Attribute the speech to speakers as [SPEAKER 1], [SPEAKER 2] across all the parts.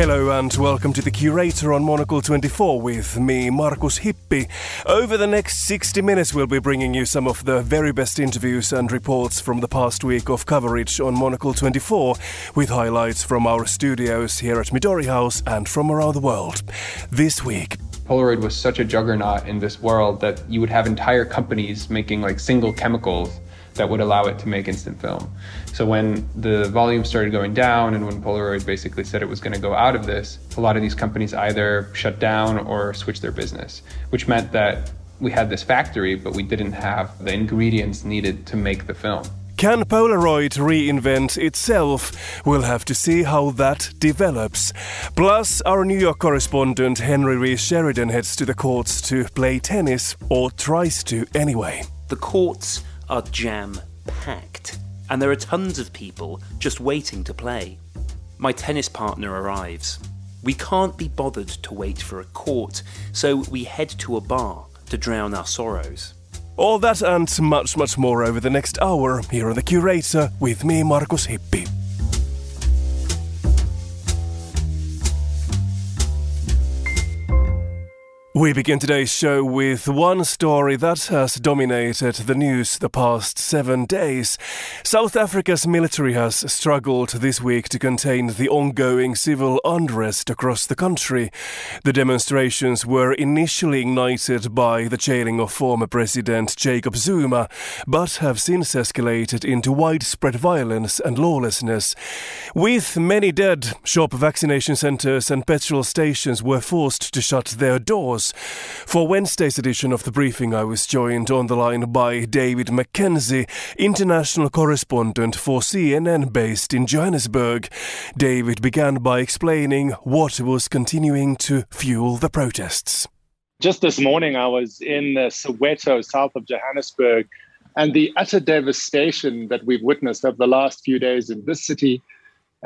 [SPEAKER 1] Hello and welcome to the Curator on Monocle 24 with me, Markus Hippi. Over the next 60 minutes, we'll be bringing you some of the very best interviews and reports from the past week of coverage on Monocle 24, with highlights from our studios here at Midori House and from around the world. This week,
[SPEAKER 2] Polaroid was such a juggernaut in this world that you would have entire companies making like single chemicals that would allow it to make instant film. So when the volume started going down and when Polaroid basically said it was going to go out of this, a lot of these companies either shut down or switched their business, which meant that we had this factory, but we didn't have the ingredients needed to make the film.
[SPEAKER 1] Can Polaroid reinvent itself? We'll have to see how that develops. Plus, our New York correspondent Henry Rees Sheridan heads to the courts to play tennis, or tries to anyway.
[SPEAKER 3] The courts are jam packed, and there are tons of people just waiting to play. My tennis partner arrives. We can't be bothered to wait for a court, so we head to a bar to drown our sorrows.
[SPEAKER 1] All that and much, much more over the next hour here on The Curator with me, Markus Hippi. We begin today's show with one story that has dominated the news the past seven days. South Africa's military has struggled this week to contain the ongoing civil unrest across the country. The demonstrations were initially ignited by the jailing of former President Jacob Zuma, but have since escalated into widespread violence and lawlessness. With many dead, shop vaccination centres and petrol stations were forced to shut their doors. For Wednesday's edition of the briefing, I was joined on the line by David McKenzie, international correspondent for CNN based in Johannesburg. David began by explaining what was continuing to fuel the protests.
[SPEAKER 4] Just this morning, I was in Soweto, south of Johannesburg, and the utter devastation that we've witnessed over the last few days in this city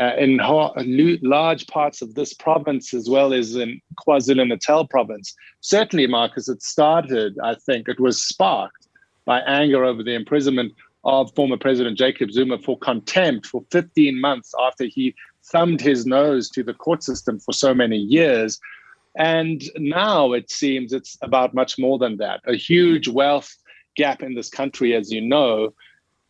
[SPEAKER 4] uh, in large parts of this province as well as in KwaZulu Natal province. Certainly, Markus, it started, I think, it was sparked by anger over the imprisonment of former President Jacob Zuma for contempt for 15 months after he thumbed his nose to the court system for so many years. And now it seems it's about much more than that. A huge wealth gap in this country, as you know,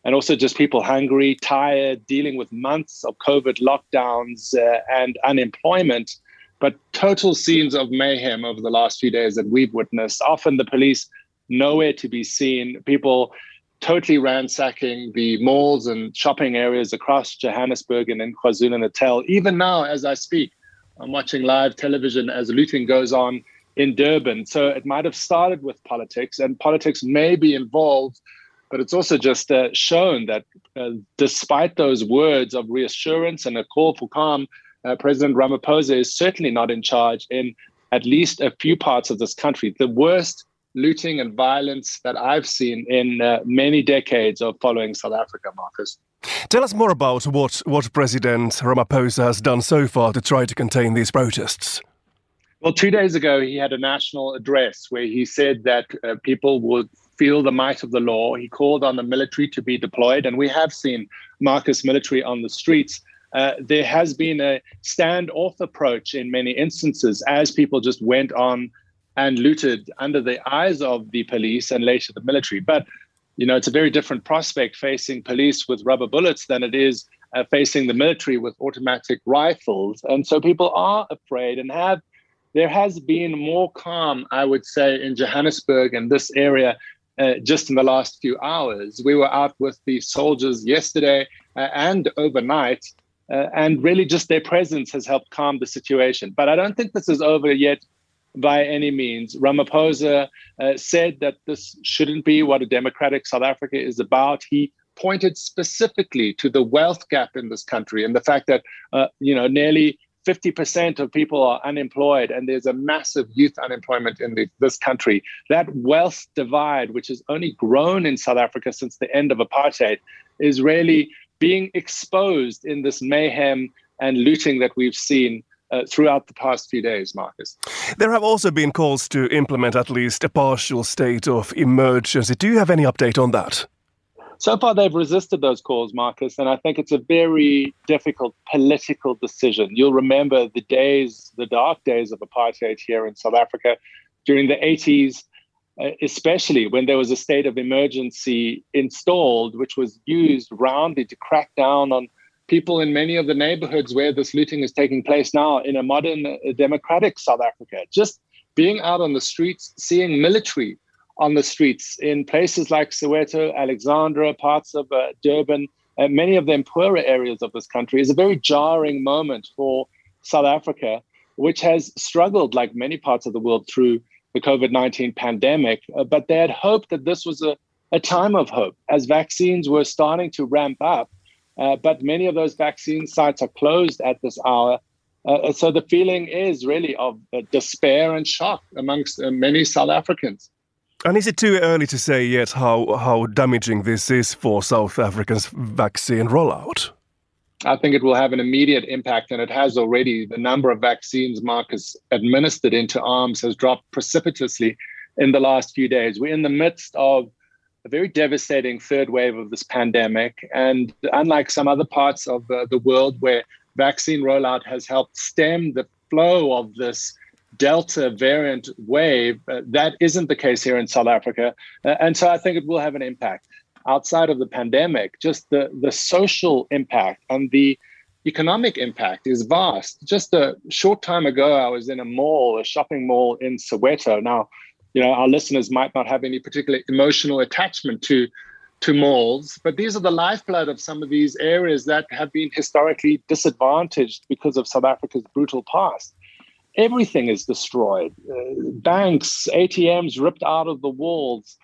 [SPEAKER 4] and also just people hungry, tired, dealing with months of COVID lockdowns uh, and unemployment. But total scenes of mayhem over the last few days that we've witnessed. Often the police nowhere to be seen. People totally ransacking the malls and shopping areas across Johannesburg and in KwaZulu Natal. Even now, as I speak, I'm watching live television as looting goes on in Durban. So it might have started with politics, and politics may be involved but it's also just uh, shown that uh, despite those words of reassurance and a call for calm, uh, President Ramaphosa is certainly not in charge in at least a few parts of this country. The worst looting and violence that I've seen in uh, many decades of following South Africa, Markus.
[SPEAKER 1] Tell us more about what, what President Ramaphosa has done so far to try to contain these protests.
[SPEAKER 4] Well, two days ago, he had a national address where he said that uh, people would feel the might of the law. He called on the military to be deployed, and we have seen Markus military on the streets. Uh, there has been a standoff approach in many instances as people just went on and looted under the eyes of the police and later the military. But you know, it's a very different prospect facing police with rubber bullets than it is uh, facing the military with automatic rifles. And so people are afraid and have. There has been more calm, I would say, in Johannesburg and this area uh, just in the last few hours. We were out with the soldiers yesterday uh, and overnight, uh, and really just their presence has helped calm the situation. But I don't think this is over yet by any means. Ramaphosa uh, said that this shouldn't be what a democratic South Africa is about. He pointed specifically to the wealth gap in this country and the fact that uh, you know nearly 50% of people are unemployed and there's a massive youth unemployment in the, this country. That wealth divide, which has only grown in South Africa since the end of apartheid, is really being exposed in this mayhem and looting that we've seen uh, throughout the past few days, Markus.
[SPEAKER 1] There have also been calls to implement at least a partial state of emergency. Do you have any update on that?
[SPEAKER 4] So far they've resisted those calls, Markus, and I think it's a very difficult political decision. You'll remember the days, the dark days of apartheid here in South Africa during the 80s, uh, especially when there was a state of emergency installed, which was used roundly to crack down on people in many of the neighborhoods where this looting is taking place now in a modern uh, democratic South Africa. Just being out on the streets, seeing military on the streets in places like Soweto, Alexandra, parts of uh, Durban, uh, many of them poorer areas of this country, is a very jarring moment for South Africa, which has struggled, like many parts of the world, through the COVID 19 pandemic. Uh, but they had hoped that this was a, a time of hope as vaccines were starting to ramp up. Uh, but many of those vaccine sites are closed at this hour. Uh, so the feeling is really of uh, despair and shock amongst many South Africans.
[SPEAKER 1] And is it too early to say yet how, how damaging this is for South Africa's vaccine rollout?
[SPEAKER 4] I think it will have an immediate impact, and it has already. The number of vaccines Markus administered into arms has dropped precipitously in the last few days. We're in the midst of a very devastating third wave of this pandemic. And unlike some other parts of uh, the world where vaccine rollout has helped stem the flow of this Delta variant wave. Uh, that isn't the case here in South Africa. Uh, and so I think it will have an impact. Outside of the pandemic, just the, the social impact and the economic impact is vast. Just a short time ago, I was in a mall, a shopping mall in Soweto. Now, you know, our listeners might not have any particular emotional attachment to to malls, but these are the lifeblood of some of these areas that have been historically disadvantaged because of South Africa's brutal past everything is destroyed. Uh, banks, ATMs ripped out of the walls.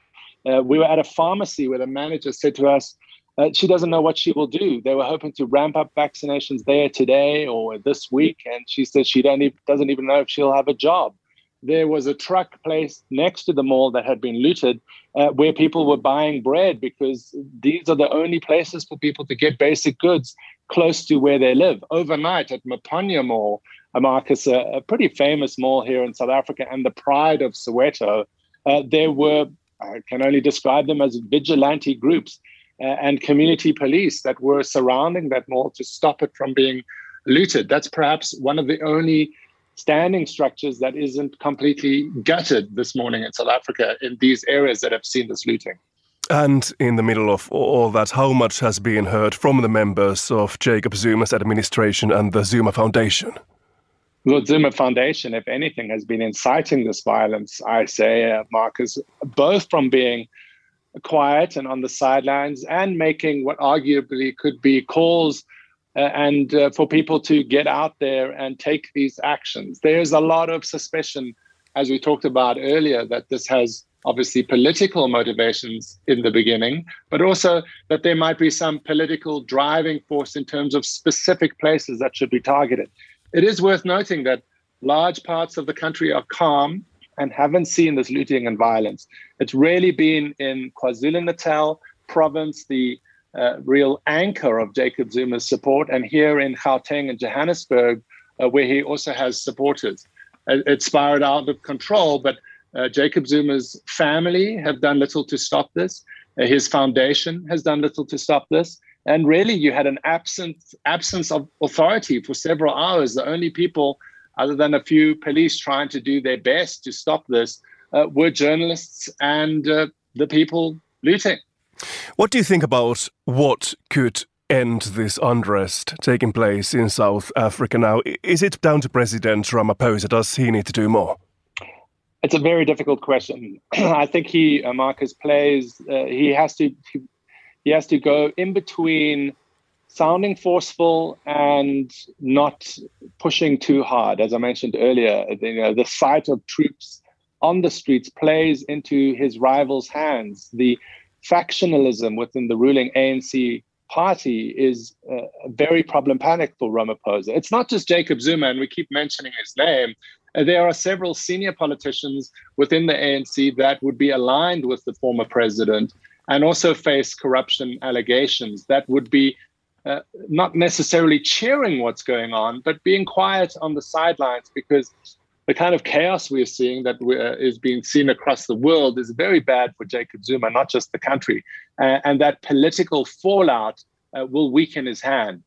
[SPEAKER 4] Uh, we were at a pharmacy where the manager said to us, uh, she doesn't know what she will do. They were hoping to ramp up vaccinations there today or this week, and she says she even, doesn't even know if she'll have a job. There was a truck placed next to the mall that had been looted, uh, where people were buying bread because these are the only places for people to get basic goods close to where they live. Overnight at Maponya Mall, Markus, a, a, pretty famous mall here in South Africa and the pride of Soweto, uh, there were, I can only describe them as vigilante groups uh, and community police that were surrounding that mall to stop it from being looted. That's perhaps one of the only standing structures that isn't completely gutted this morning in South Africa in these areas that have seen this looting.
[SPEAKER 1] And in the middle of all that, how much has been heard from the members of Jacob Zuma's administration and the Zuma Foundation?
[SPEAKER 4] The Zuma Foundation, if anything, has been inciting this violence, I say, uh, Markus, both from being quiet and on the sidelines and making what arguably could be calls uh, and uh, for people to get out there and take these actions. There's a lot of suspicion, as we talked about earlier, that this has obviously political motivations in the beginning, but also that there might be some political driving force in terms of specific places that should be targeted. It is worth noting that large parts of the country are calm and haven't seen this looting and violence. It's really been in KwaZulu Natal province, the uh, real anchor of Jacob Zuma's support, and here in Gauteng and Johannesburg, uh, where he also has supporters. It, it spiraled out of control, but uh, Jacob Zuma's family have done little to stop this. Uh, his foundation has done little to stop this. And really, you had an absence absence of authority for several hours. The only people, other than a few police trying to do their best to stop this, uh, were journalists and uh, the people looting.
[SPEAKER 1] What do you think about what could end this unrest taking place in South Africa now? Is it down to President Ramaphosa? Does he need to do more?
[SPEAKER 4] It's a very difficult question. I think he, uh, Markus, plays. Uh, he has to. He, has to go in between sounding forceful and not pushing too hard. As I mentioned earlier, you know, the sight of troops on the streets plays into his rivals' hands. The factionalism within the ruling ANC party is uh, very problematic for Ramaphosa. It's not just Jacob Zuma, and we keep mentioning his name. There are several senior politicians within the ANC that would be aligned with the former president and also face corruption allegations that would be uh, not necessarily cheering what's going on, but being quiet on the sidelines because the kind of chaos we're seeing that uh, is being seen across the world is very bad for Jacob Zuma, not just the country. Uh, and that political fallout uh, will weaken his hand.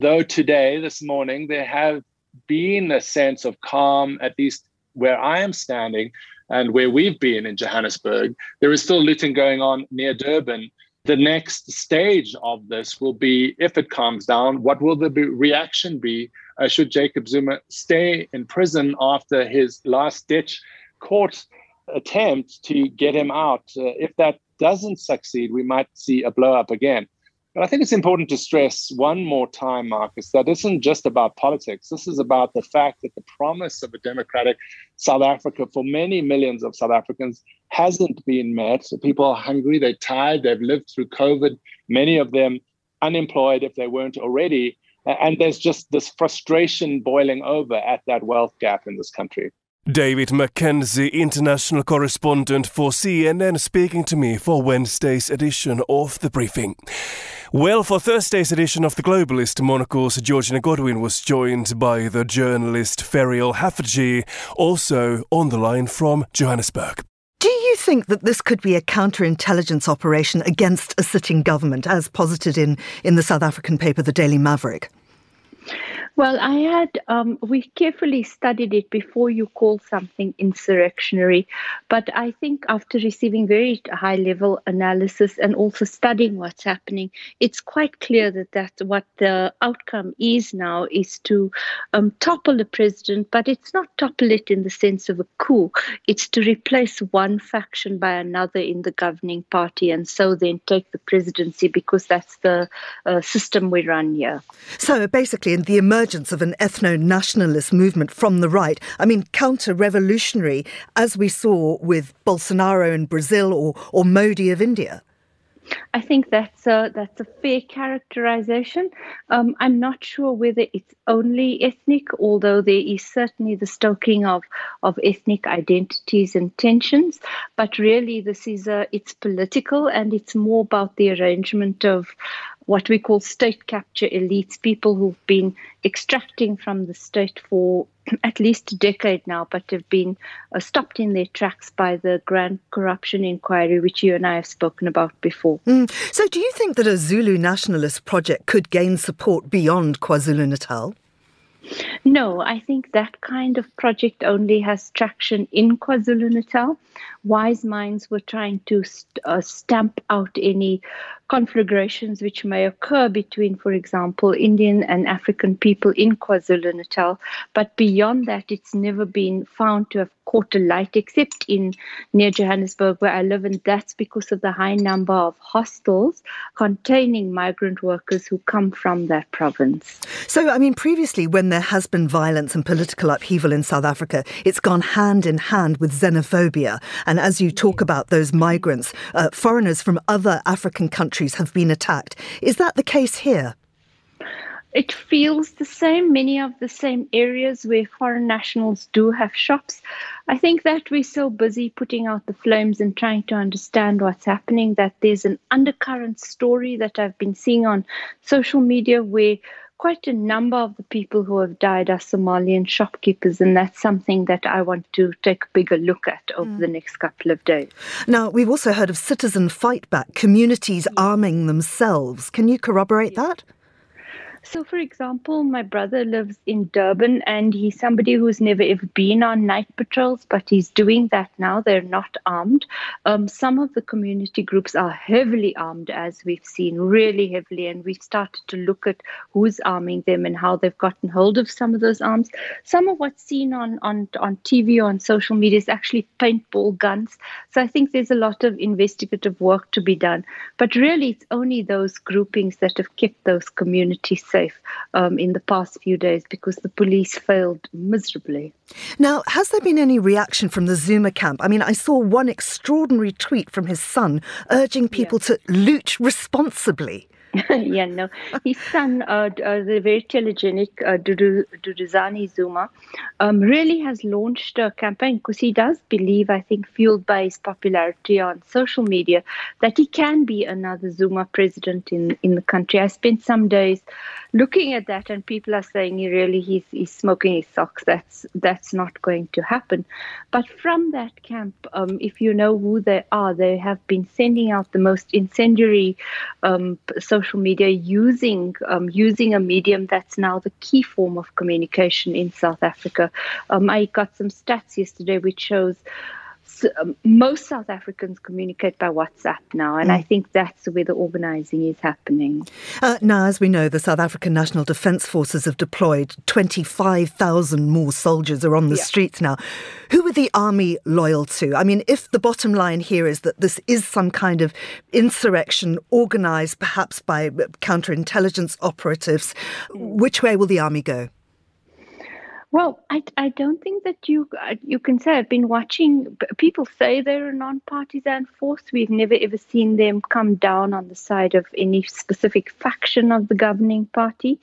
[SPEAKER 4] Though today, this morning, there have been a sense of calm, at least where I am standing and where we've been in Johannesburg. There is still looting going on near Durban. The next stage of this will be if it calms down, what will the reaction be uh, should Jacob Zuma stay in prison after his last ditch court attempt to get him out? Uh, if that doesn't succeed, we might see a blow up again. But I think it's important to stress one more time, Markus, that this isn't just about politics. This is about the fact that the promise of a democratic South Africa for many millions of South Africans hasn't been met. So People are hungry, they're tired, they've lived through COVID, many of them unemployed if they weren't already. And there's just this frustration boiling over at that wealth gap in this country.
[SPEAKER 1] David McKenzie, international correspondent for CNN, speaking to me for Wednesday's edition of The Briefing. Well, for Thursday's edition of The Globalist, Monocle's Georgina Godwin was joined by the journalist Ferial Haffajee, also on the line from Johannesburg.
[SPEAKER 5] Do you think that this could be a counterintelligence operation against a sitting government, as posited in, in the South African paper, The Daily Maverick?
[SPEAKER 6] Well, I had, um, we carefully studied it before you call something insurrectionary. But I think after receiving very high level analysis and also studying what's happening, it's quite clear that that's what the outcome is now is to um, topple the president, but it's not topple it in the sense of a coup. It's to replace one faction by another in the governing party and so then take the presidency because that's the uh, system we run here.
[SPEAKER 5] So basically, in the emergency emergence of an ethno nationalist movement from the right. I mean, counter revolutionary, as we saw with Bolsonaro in Brazil or, or Modi of India.
[SPEAKER 6] I think that's a, that's a fair characterization. Um, I'm not sure whether it's only ethnic, although there is certainly the stoking of, of ethnic identities and tensions. But really, this is a, it's political and it's more about the arrangement of what we call state capture elites, people who've been extracting from the state for at least a decade now, but have been uh, stopped in their tracks by the grand corruption inquiry, which you and I have spoken about before.
[SPEAKER 5] Mm. So, do you think that a Zulu nationalist project could gain support beyond KwaZulu Natal?
[SPEAKER 6] No, I think that kind of project only has traction in KwaZulu Natal. Wise minds were trying to st- uh, stamp out any conflagrations which may occur between, for example, Indian and African people in KwaZulu Natal. But beyond that, it's never been found to have caught a light, except in near Johannesburg, where I live, and that's because of the high number of hostels containing migrant workers who come from that province.
[SPEAKER 5] So, I mean, previously, when there has been violence and political upheaval in South Africa, it's gone hand in hand with xenophobia. And as you talk about those migrants, uh, foreigners from other African countries have been attacked. Is that the case here?
[SPEAKER 6] It feels the same. Many of the same areas where foreign nationals do have shops. I think that we're so busy putting out the flames and trying to understand what's happening that there's an undercurrent story that I've been seeing on social media where quite a number of the people who have died are Somalian shopkeepers, and that's something that I want to take a bigger look at over mm. the next couple of days.
[SPEAKER 5] Now, we've also heard of citizen fight back, communities arming themselves. Can you corroborate that?
[SPEAKER 6] So, for example, my brother lives in Durban and he's somebody who's never ever been on night patrols, but he's doing that now. They're not armed. Um, some of the community groups are heavily armed, as we've seen, really heavily. And we've started to look at who's arming them and how they've gotten hold of some of those arms. Some of what's seen on, on, on TV or on social media is actually paintball guns. So, I think there's a lot of investigative work to be done. But really, it's only those groupings that have kept those communities safe um, in the past few days because the police failed miserably.
[SPEAKER 5] Now, has there been any reaction from the Zuma camp? I mean, I saw one extraordinary tweet from his son urging people yeah. to loot responsibly.
[SPEAKER 6] yeah, no. His son, uh, uh, the very telegenic uh, Duduzane Zuma, um, really has launched a campaign because he does believe, I think, fueled by his popularity on social media, that he can be another Zuma president in, in the country. I spent some days looking at that, and people are saying he really he's, he's smoking his socks. That's that's not going to happen. But from that camp, um, if you know who they are, they have been sending out the most incendiary um, social media using um, using a medium that's now the key form of communication in South Africa. Um, I got some stats yesterday which shows um, most South Africans communicate by WhatsApp now, and mm. I think that's where the organising is happening.
[SPEAKER 5] Uh, now, as we know, the South African National Defence Forces have deployed 25,000 more soldiers are on the yeah. streets now. Who are the army loyal to? I mean, if the bottom line here is that this is some kind of insurrection organised perhaps by counterintelligence operatives, which way will the army go?
[SPEAKER 6] Well, I, I don't think that you uh, you can say I've been watching. People say they're a non-partisan force. We've never ever seen them come down on the side of any specific faction of the governing party.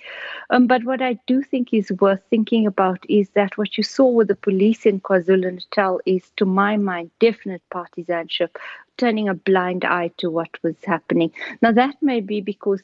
[SPEAKER 6] Um, but what I do think is worth thinking about is that what you saw with the police in KwaZulu Natal is, to my mind, definite partisanship, turning a blind eye to what was happening. Now that may be because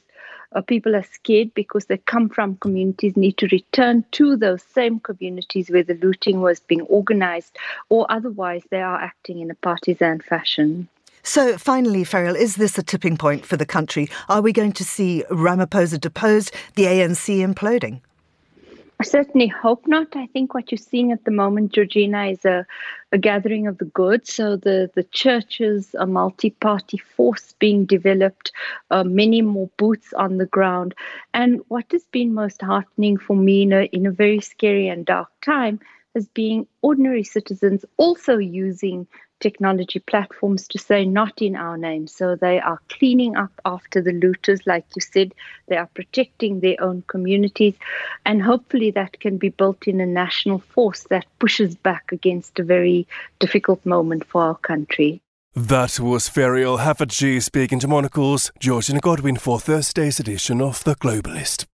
[SPEAKER 6] uh, people are scared because they come from communities, need to return to those same communities where the looting was being organized, or otherwise they are acting in a partisan fashion.
[SPEAKER 5] So, finally, Ferial, is this a tipping point for the country? Are we going to see Ramaphosa deposed, the ANC imploding?
[SPEAKER 6] I certainly hope not. I think what you're seeing at the moment, Georgina, is a, a gathering of the good. So the, the churches, a multi party force being developed, uh, many more boots on the ground. And what has been most heartening for me in a, in a very scary and dark time has been ordinary citizens also using technology platforms to say not in our name. So they are cleaning up after the looters, like you said, they are protecting their own communities, and hopefully that can be built in a national force that pushes back against a very difficult moment for our country.
[SPEAKER 1] That was Ferial Haffajee speaking to Monocle's Georgina Godwin for Thursday's edition of The Globalist.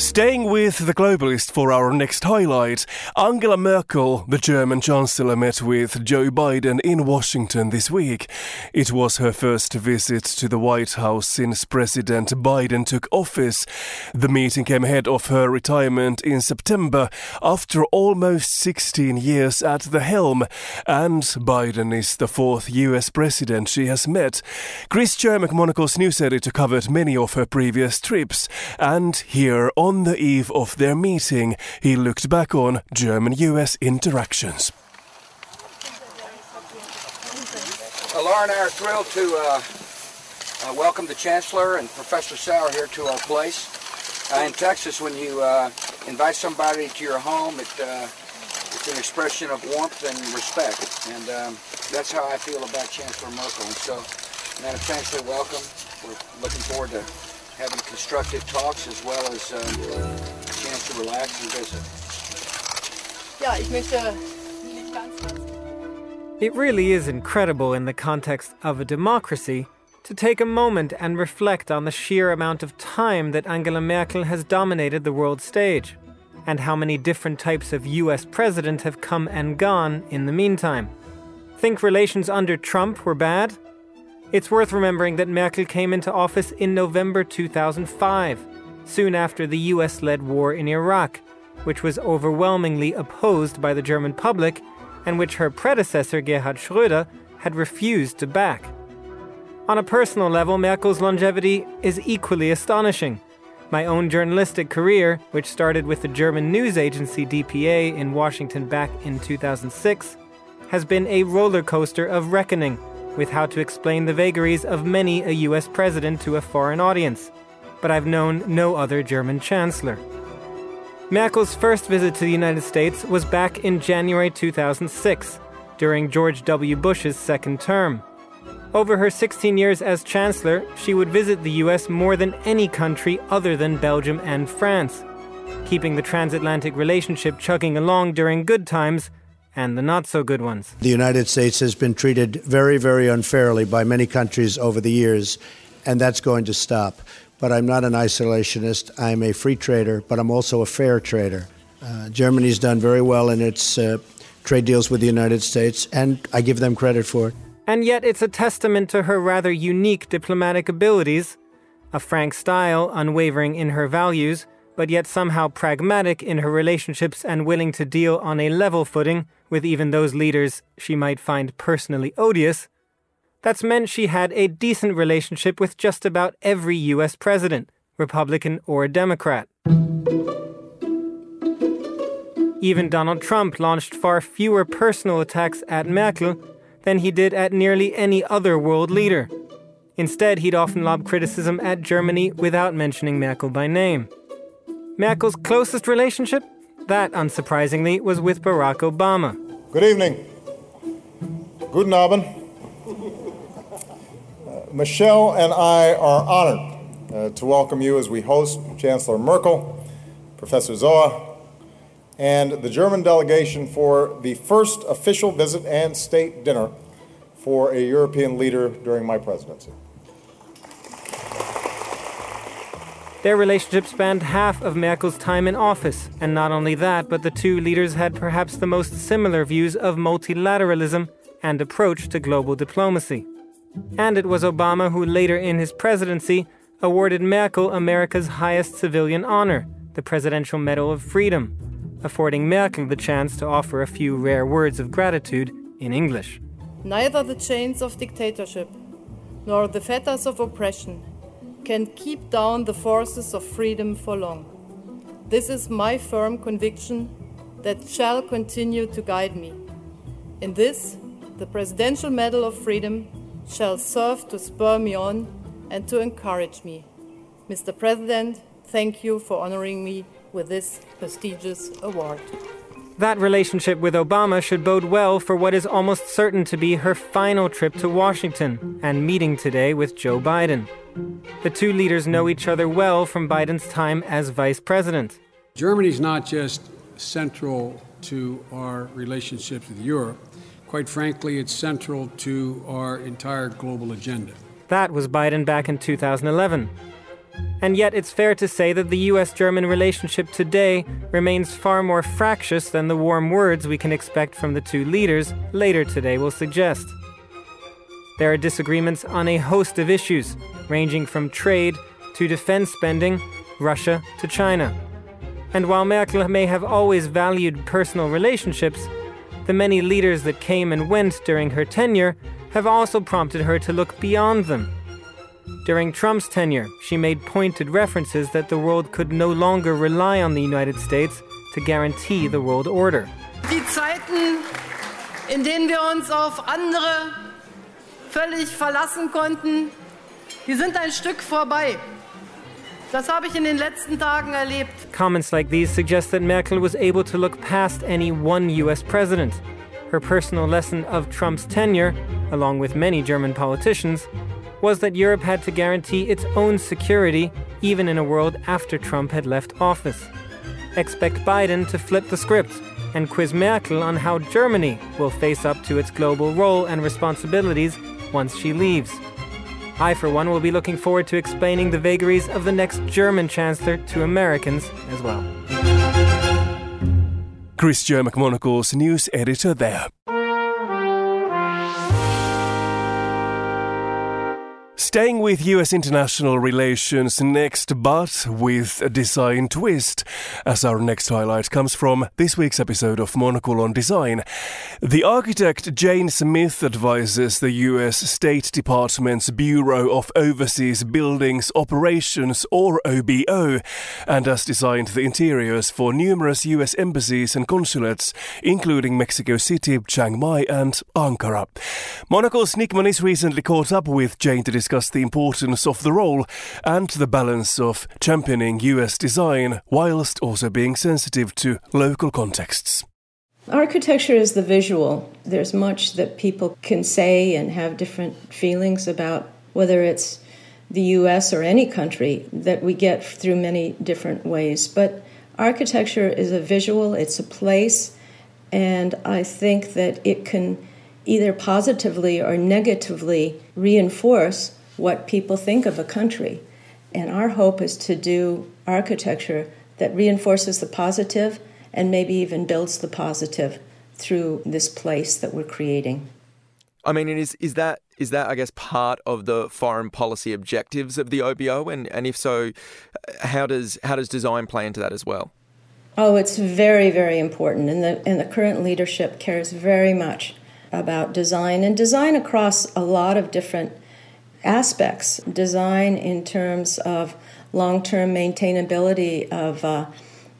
[SPEAKER 1] Staying with the globalist for our next highlight, Angela Merkel, the German Chancellor, met with Joe Biden in Washington this week. It was her first visit to the White House since President Biden took office. The meeting came ahead of her retirement in September after almost 16 years at the helm, and Biden is the fourth US president she has met. Chris Cermak, Monocle's news editor, covered many of her previous trips, and here on on the eve of their meeting, he looked back on German US interactions.
[SPEAKER 7] Well, Laura and I are thrilled to uh, uh, welcome the Chancellor and Professor Sauer here to our place. Uh, in Texas, when you uh, invite somebody to your home, it, uh, it's an expression of warmth and respect. And um, that's how I feel about Chancellor Merkel. And so, Madam Chancellor, welcome. We're looking forward to having constructive talks as well as um, a chance to relax and visit. Ja, ich möchte
[SPEAKER 8] It really is incredible in the context of a democracy to take a moment and reflect on the sheer amount of time that Angela Merkel has dominated the world stage, and how many different types of US president have come and gone in the meantime. Think relations under Trump were bad? It's worth remembering that Merkel came into office in November 2005, soon after the US led war in Iraq, which was overwhelmingly opposed by the German public and which her predecessor Gerhard Schröder had refused to back. On a personal level, Merkel's longevity is equally astonishing. My own journalistic career, which started with the German news agency DPA in Washington back in 2006, has been a roller coaster of reckoning with how to explain the vagaries of many a US president to a foreign audience, but I've known no other German chancellor. Merkel's first visit to the United States was back in January 2006, during George W. Bush's second term. Over her 16 years as chancellor, she would visit the US more than any country other than Belgium and France, keeping the transatlantic relationship chugging along during good times and the not so good ones.
[SPEAKER 9] The United States has been treated very, very unfairly by many countries over the years, and that's going to stop. But I'm not an isolationist. I'm a free trader, but I'm also a fair trader. Uh, Germany's done very well in its uh, trade deals with the United States, and I give them credit for it.
[SPEAKER 8] And yet, it's a testament to her rather unique diplomatic abilities a frank style, unwavering in her values, but yet somehow pragmatic in her relationships and willing to deal on a level footing with even those leaders she might find personally odious. That's meant she had a decent relationship with just about every US president, Republican or Democrat. Even Donald Trump launched far fewer personal attacks at Merkel than he did at nearly any other world leader. Instead, he'd often lob criticism at Germany without mentioning Merkel by name. Merkel's closest relationship? That, unsurprisingly, was with Barack Obama.
[SPEAKER 10] Good evening. Guten Abend. Uh, Michelle and I are honored uh, to welcome you as we host Chancellor Merkel, Professor Sauer, and the German delegation for the first official visit and state dinner for a European leader during my presidency.
[SPEAKER 8] Their relationship spanned half of Merkel's time in office, and not only that, but the two leaders had perhaps the most similar views of multilateralism and approach to global diplomacy. And it was Obama who later in his presidency awarded Merkel America's highest civilian honor, the Presidential Medal of Freedom, affording Merkel the chance to offer a few rare words of gratitude in English.
[SPEAKER 11] Neither the chains of dictatorship nor the fetters of oppression can keep down the forces of freedom for long. This is my firm conviction that shall continue to guide me. In this, the Presidential Medal of Freedom shall serve to spur me on and to encourage me. Mr. President, thank you for honoring me with this prestigious award.
[SPEAKER 8] That relationship with Obama should bode well for what is almost certain to be her final trip to Washington and meeting today with Joe Biden. The two leaders know each other well from Biden's time as vice president.
[SPEAKER 12] Germany's not just central to our relationships with Europe. Quite frankly, it's central to our entire global agenda.
[SPEAKER 8] That was Biden back in 2011. And yet, it's fair to say that the US German relationship today remains far more fractious than the warm words we can expect from the two leaders later today will suggest. There are disagreements on a host of issues, ranging from trade to defense spending, Russia to China. And while Merkel may have always valued personal relationships, the many leaders that came and went during her tenure have also prompted her to look beyond them during Trump's tenure, she made pointed references that the world could no longer rely on the United States to guarantee the world order.
[SPEAKER 11] Die Zeiten, in denen wir uns auf andere völlig verlassen konnten, die sind ein Stück vorbei. Das habe ich in den letzten Tagen erlebt.
[SPEAKER 8] Comments like these suggest that Merkel was able to look past any one US president. Her personal lesson of Trump's tenure, along with many German politicians, was that Europe had to guarantee its own security even in a world after Trump had left office. Expect Biden to flip the script and quiz Merkel on how Germany will face up to its global role and responsibilities once she leaves. I, for one, will be looking forward to explaining the vagaries of the next German Chancellor to Americans as well.
[SPEAKER 1] Chris Cermak Monocle's news editor there. Staying with US international relations next, but with a design twist, as our next highlight comes from this week's episode of Monocle on Design. The architect Jane Smith advises the US State Department's Bureau of Overseas Buildings Operations, or OBO, and has designed the interiors for numerous US embassies and consulates, including Mexico City, Chiang Mai, and Ankara. Monocle's Nick Monisse recently caught up with Jane to discuss the importance of the role and the balance of championing US design whilst also being sensitive to local contexts.
[SPEAKER 13] Architecture is the visual. There's much that people can say and have different feelings about, whether it's the US or any country, that we get through many different ways. But architecture is a visual, it's a place, And I think that it can either positively or negatively reinforce what people think of a country. And our hope is to do architecture that reinforces the positive and maybe even builds the positive through this place that we're creating.
[SPEAKER 14] I mean, is is that is that I guess part of the foreign policy objectives of the OBO, and and if so, how does how does design play into that as well?
[SPEAKER 13] Oh, it's very very important, and the and the current leadership cares very much about design and design across a lot of different aspects. Design in terms of long term maintainability of uh,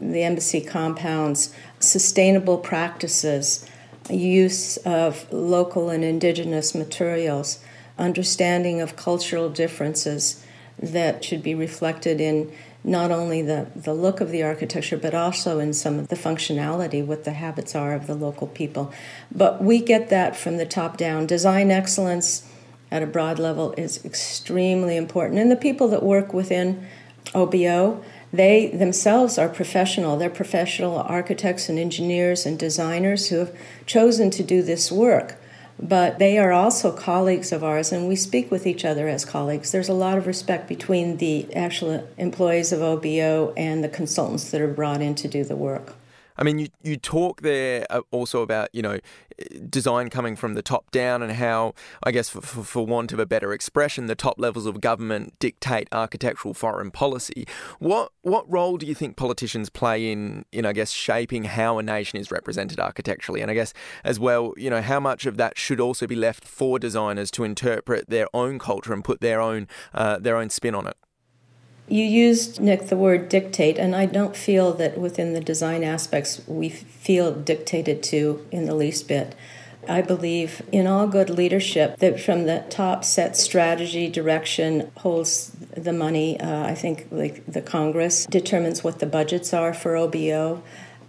[SPEAKER 13] the embassy compounds, sustainable practices, use of local and indigenous materials, understanding of cultural differences that should be reflected in not only the, the look of the architecture, but also in some of the functionality, what the habits are of the local people. But we get that from the top down. Design excellence at a broad level is extremely important. And the people that work within OBO, they themselves are professional. They're professional architects and engineers and designers who have chosen to do this work but they are also colleagues of ours, and we speak with each other as colleagues. There's a lot of respect between the actual employees of OBO and the consultants that are brought in to do the work.
[SPEAKER 14] I mean, you, you talk there uh, also about, you know, design coming from the top down and how, I guess, for, for, for, want of a better expression, the top levels of government dictate architectural foreign policy. What what role do you think politicians play in, in, I guess, shaping how a nation is represented architecturally? And I guess, as well, you know, how much of that should also be left for designers to interpret their own culture and put their own, uh, their own spin on it?
[SPEAKER 13] You used, Nick, the word dictate, and I don't feel that within the design aspects we feel dictated to in the least bit. I believe in all good leadership that from the top set strategy, direction, holds the money. Uh, I think like the Congress determines what the budgets are for OBO.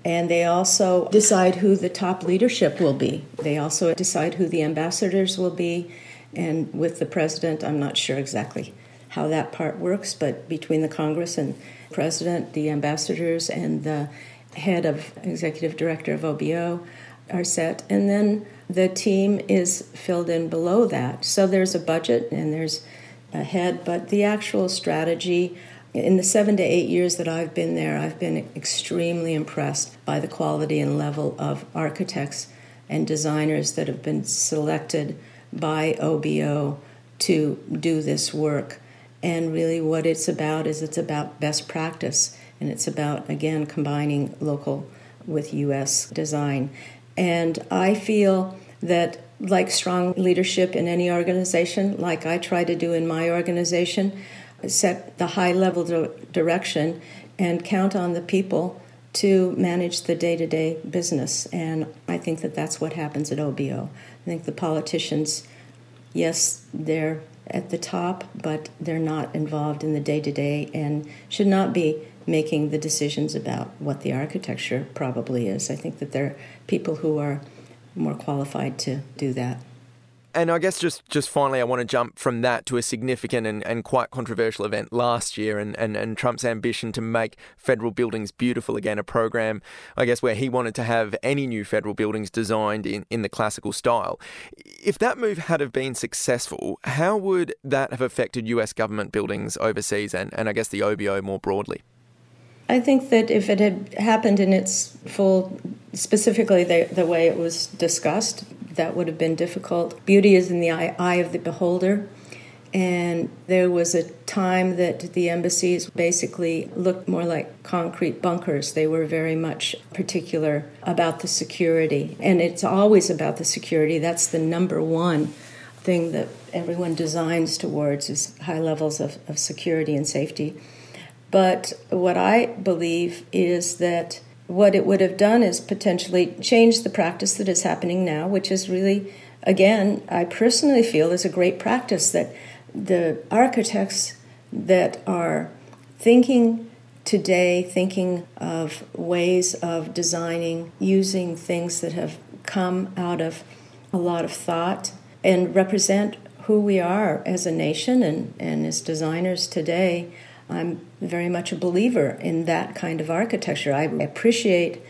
[SPEAKER 13] And they also decide who the top leadership will be. They also decide who the ambassadors will be. And with the president, I'm not sure exactly how that part works, but between the Congress and President, the ambassadors, and the head of executive director of OBO are set. And then the team is filled in below that. So there's a budget and there's a head, but the actual strategy. In the seven to eight years that I've been there, I've been extremely impressed by the quality and level of architects and designers that have been selected by OBO to do this work. And really, what it's about is it's about best practice, and it's about, again, combining local with U.S. design. And I feel that, like strong leadership in any organization, like I try to do in my organization, set the high level direction and count on the people to manage the day to day business. And I think that that's what happens at OBO. I think the politicians, yes, they're at the top, but they're not involved in the day to day and should not be making the decisions about what the architecture probably is. I think that there are people who are more qualified to do that.
[SPEAKER 14] And I guess just, just finally, I want to jump from that to a significant and, and quite controversial event last year and, and, and Trump's ambition to make federal buildings beautiful again, a program, I guess, where he wanted to have any new federal buildings designed in, in the classical style. If that move had have been successful, how would that have affected US government buildings overseas and, and I guess the OBO more broadly?
[SPEAKER 13] I think that if it had happened in its full, specifically the, the way it was discussed, that would have been difficult. Beauty is in the eye, eye of the beholder. And there was a time that the embassies basically looked more like concrete bunkers. They were very much particular about the security. And it's always about the security. That's the number one thing that everyone designs towards is high levels of, of security and safety. But what I believe is that what it would have done is potentially change the practice that is happening now, which is really, again, I personally feel is a great practice that the architects that are thinking today, thinking of ways of designing using things that have come out of a lot of thought and represent who we are as a nation and, and as designers today I'm very much a believer in that kind of architecture. I appreciate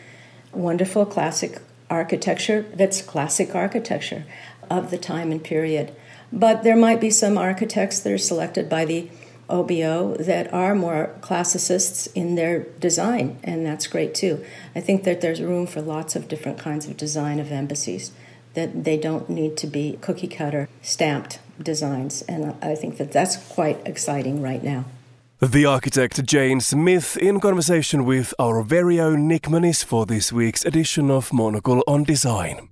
[SPEAKER 13] wonderful classic architecture that's classic architecture of the time and period. But there might be some architects that are selected by the OBO that are more classicists in their design, and that's great too. I think that there's room for lots of different kinds of design of embassies, that they don't need to be cookie cutter stamped designs, and I think that that's quite exciting right now.
[SPEAKER 1] The architect Jane Smith in conversation with our very own Nick Monisse for this week's edition of Monocle on Design.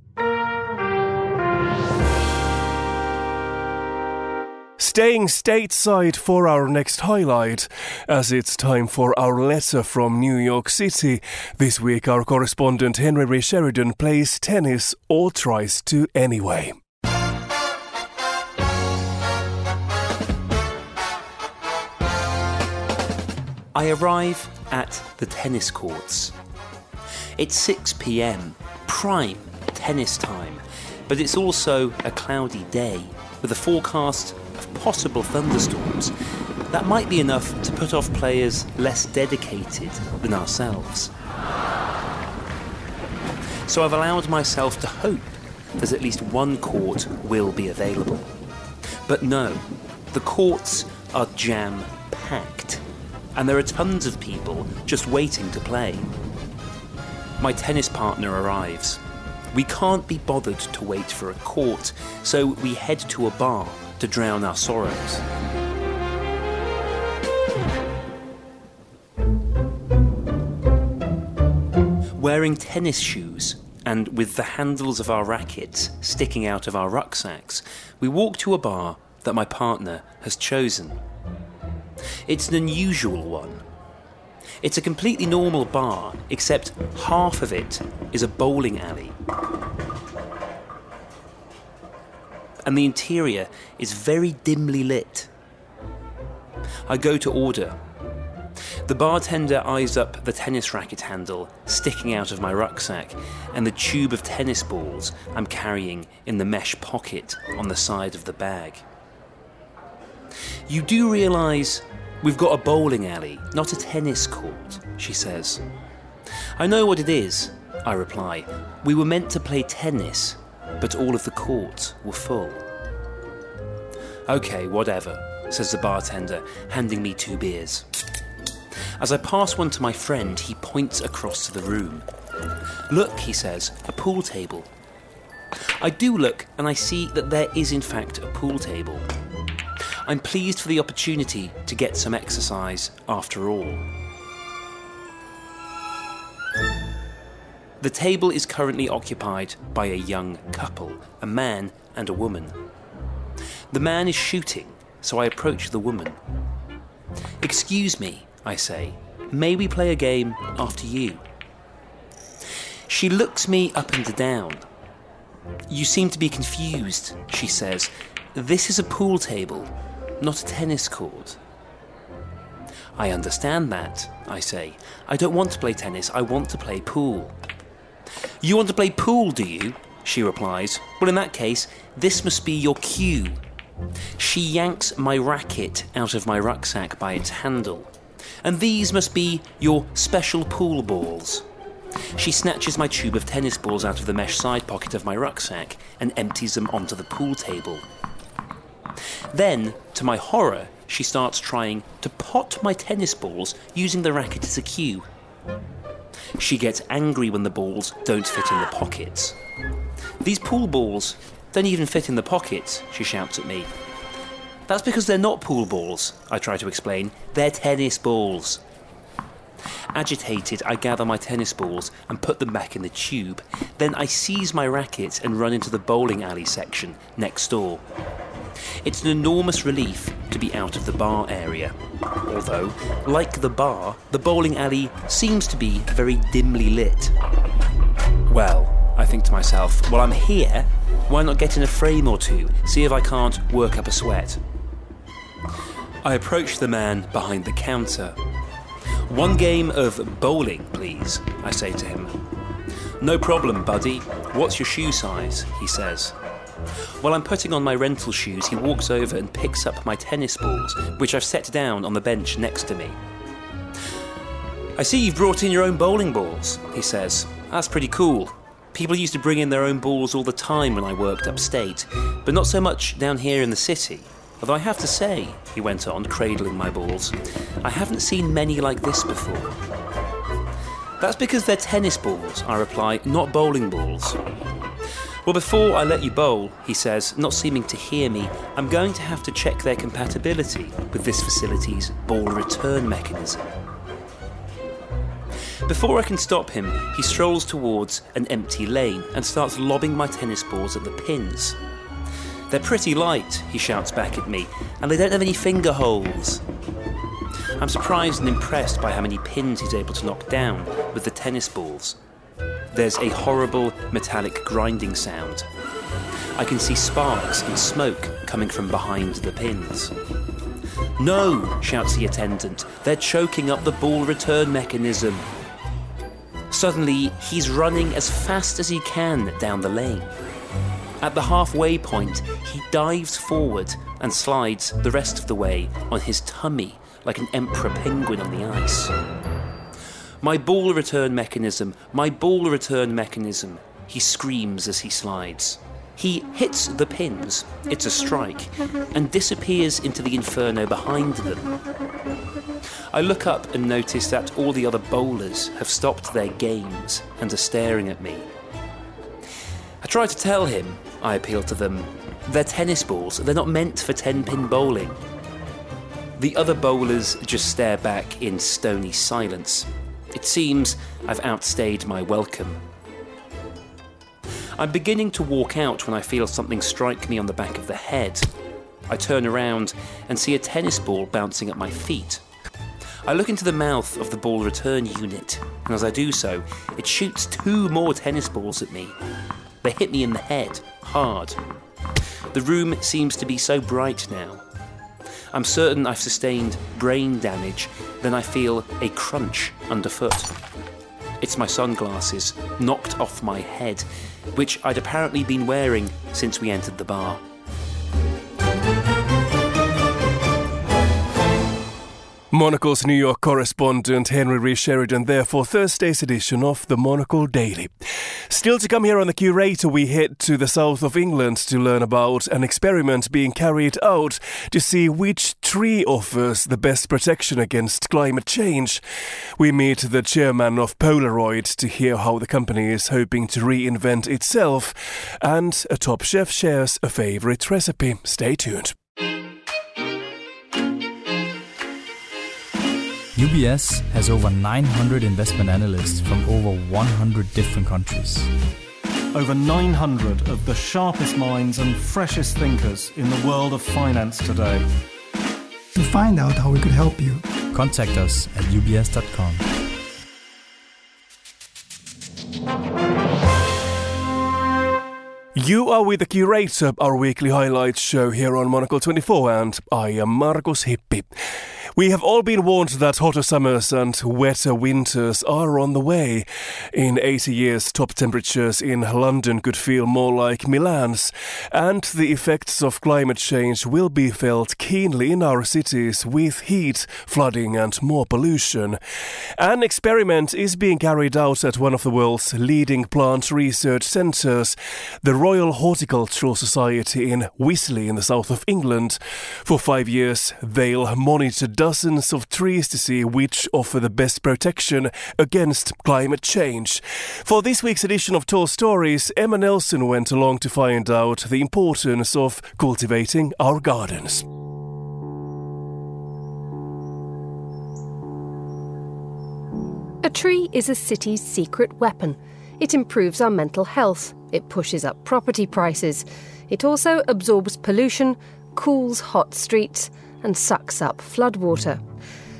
[SPEAKER 1] Staying stateside for our next highlight, as it's time for our letter from New York City. This week, our correspondent Henry Sheridan plays tennis or tries to anyway.
[SPEAKER 3] I arrive at the tennis courts. It's 6 pm, prime tennis time, but it's also a cloudy day with a forecast of possible thunderstorms. That might be enough to put off players less dedicated than ourselves. So I've allowed myself to hope that at least one court will be available. But no, the courts are jam packed and there are tons of people just waiting to play. My tennis partner arrives. We can't be bothered to wait for a court, so we head to a bar to drown our sorrows. Wearing tennis shoes and with the handles of our rackets sticking out of our rucksacks, we walk to a bar that my partner has chosen. It's an unusual one. It's a completely normal bar, except half of it is a bowling alley. And the interior is very dimly lit. I go to order. The bartender eyes up the tennis racket handle sticking out of my rucksack and the tube of tennis balls I'm carrying in the mesh pocket on the side of the bag. You do realise we've got a bowling alley, not a tennis court, she says. I know what it is, I reply. We were meant to play tennis, but all of the courts were full. Okay, whatever, says the bartender, handing me two beers. As I pass one to my friend, he points across to the room. Look, he says, a pool table. I do look and I see that there is, in fact, a pool table. I'm pleased for the opportunity to get some exercise after all. The table is currently occupied by a young couple, a man and a woman. The man is shooting, so I approach the woman. Excuse me, I say, may we play a game after you? She looks me up and down. You seem to be confused, she says. This is a pool table, not a tennis court. I understand that, I say. I don't want to play tennis, I want to play pool. You want to play pool, do you? She replies. Well, in that case, this must be your cue. She yanks my racket out of my rucksack by its handle. And these must be your special pool balls. She snatches my tube of tennis balls out of the mesh side pocket of my rucksack and empties them onto the pool table. Then, to my horror, she starts trying to pot my tennis balls using the racket as a cue. She gets angry when the balls don't fit in the pockets. These pool balls don't even fit in the pockets, she shouts at me. That's because they're not pool balls, I try to explain. They're tennis balls. Agitated, I gather my tennis balls and put them back in the tube. Then I seize my racket and run into the bowling alley section next door. It's an enormous relief to be out of the bar area. Although, like the bar, the bowling alley seems to be very dimly lit. Well, I think to myself, while I'm here, why not get in a frame or two, see if I can't work up a sweat? I approach the man behind the counter. One game of bowling, please, I say to him. No problem, buddy. What's your shoe size? he says. While I'm putting on my rental shoes, he walks over and picks up my tennis balls, which I've set down on the bench next to me. I see you've brought in your own bowling balls, he says. That's pretty cool. People used to bring in their own balls all the time when I worked upstate, but not so much down here in the city. Although I have to say, he went on, cradling my balls, I haven't seen many like this before. That's because they're tennis balls, I reply, not bowling balls. Well, before I let you bowl, he says, not seeming to hear me, I'm going to have to check their compatibility with this facility's ball return mechanism. Before I can stop him, he strolls towards an empty lane and starts lobbing my tennis balls at the pins. They're pretty light, he shouts back at me, and they don't have any finger holes. I'm surprised and impressed by how many pins he's able to knock down with the tennis balls. There's a horrible metallic grinding sound. I can see sparks and smoke coming from behind the pins. No, shouts the attendant, they're choking up the ball return mechanism. Suddenly, he's running as fast as he can down the lane. At the halfway point, he dives forward and slides the rest of the way on his tummy like an emperor penguin on the ice. My ball return mechanism, my ball return mechanism, he screams as he slides. He hits the pins, it's a strike, and disappears into the inferno behind them. I look up and notice that all the other bowlers have stopped their games and are staring at me. I try to tell him, I appeal to them, they're tennis balls, they're not meant for 10 pin bowling. The other bowlers just stare back in stony silence. It seems I've outstayed my welcome. I'm beginning to walk out when I feel something strike me on the back of the head. I turn around and see a tennis ball bouncing at my feet. I look into the mouth of the ball return unit, and as I do so, it shoots two more tennis balls at me. They hit me in the head, hard. The room seems to be so bright now. I'm certain I've sustained brain damage, then I feel a crunch underfoot. It's my sunglasses, knocked off my head, which I'd apparently been wearing since we entered the bar.
[SPEAKER 1] Monocle's New York correspondent Henry Rees Sheridan there for Thursday's edition of the Monocle Daily. Still to come here on The Curator, we head to the south of England to learn about an experiment being carried out to see which tree offers the best protection against climate change. We meet the chairman of Polaroid to hear how the company is hoping to reinvent itself, and a top chef shares a favorite recipe. Stay tuned.
[SPEAKER 15] UBS has over 900 investment analysts from over 100 different countries.
[SPEAKER 16] Over 900 of the sharpest minds and freshest thinkers in the world of finance today.
[SPEAKER 17] To find out how we could help you,
[SPEAKER 15] contact us at ubs.com.
[SPEAKER 1] You are with the Curator, our weekly highlights show here on Monocle 24, and I am Markus Hippi. We have all been warned that hotter summers and wetter winters are on the way. In 80 years, top temperatures in London could feel more like Milan's, and the effects of climate change will be felt keenly in our cities with heat, flooding, and more pollution. An experiment is being carried out at one of the world's leading plant research centres, the Royal Horticultural Society in Wisley in the south of England. For five years, they'll monitor dozens of trees to see which offer the best protection against climate change. For this week's edition of Tall Stories, Emma Nelson went along to find out the importance of cultivating our gardens.
[SPEAKER 18] A tree is a city's secret weapon. It improves our mental health. It pushes up property prices. It also absorbs pollution, cools hot streets, and sucks up floodwater.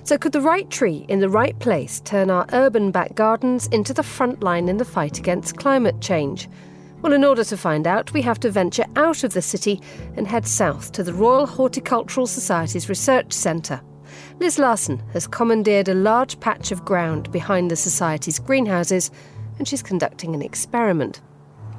[SPEAKER 18] So, could the right tree in the right place turn our urban back gardens into the front line in the fight against climate change? Well, in order to find out, we have to venture out of the city and head south to the Royal Horticultural Society's Research Centre. Liz Larson has commandeered a large patch of ground behind the Society's greenhouses and she's conducting an experiment.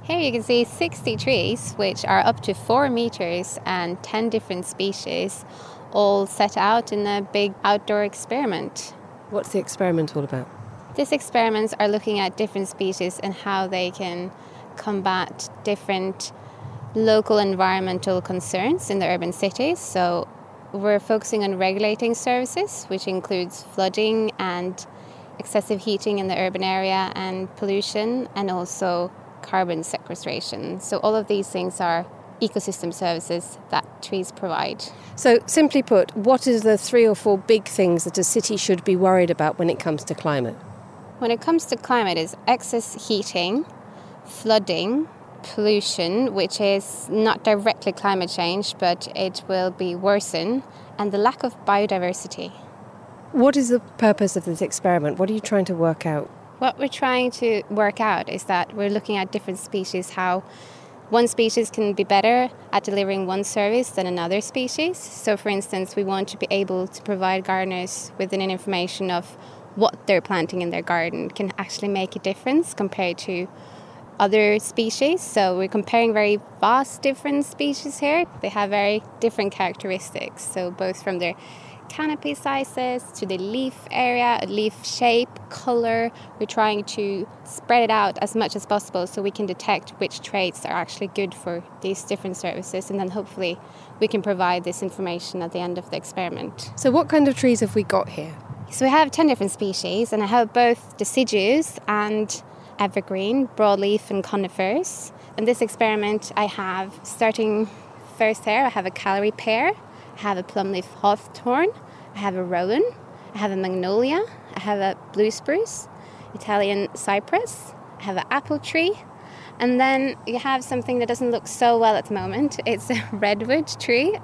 [SPEAKER 19] Here you can see 60 trees, which are up to 4 metres and 10 different species, all set out in a big outdoor experiment.
[SPEAKER 18] What's the experiment all about?
[SPEAKER 19] These experiments are looking at different species and how they can combat different local environmental concerns in the urban cities. So we're focusing on regulating services, which includes flooding and excessive heating in the urban area and pollution, and also carbon sequestration. So all of these things are ecosystem services that trees provide.
[SPEAKER 18] So, simply put, what are the three or four big things that a city should be worried about when it comes to climate?
[SPEAKER 19] When it comes to climate, is excess heating, flooding, pollution, which is not directly climate change, but it will be worsened, and the lack of biodiversity.
[SPEAKER 18] What is the purpose of this experiment? What are you trying to work out?
[SPEAKER 19] What we're trying to work out is that we're looking at different species, how one species can be better at delivering one service than another species. So, for instance, we want to be able to provide gardeners with an information of what they're planting in their garden can actually make a difference compared to other species. So we're comparing very vast different species here. They have very different characteristics. So both from their canopy sizes to the leaf area, leaf shape, color, we're trying to spread it out as much as possible so we can detect which traits are actually good for these different services and then hopefully we can provide this information at the end of the experiment.
[SPEAKER 18] So what kind of trees have we got here?
[SPEAKER 19] So we have 10 different species and I have both deciduous and evergreen, broadleaf, and conifers. In this experiment, I have starting first here, I have a Callery pear, have a plumleaf hawthorn, I have a rowan, I have a magnolia, I have a blue spruce, Italian cypress, I have an apple tree, and then you have something that doesn't look so well at the moment. It's a redwood tree,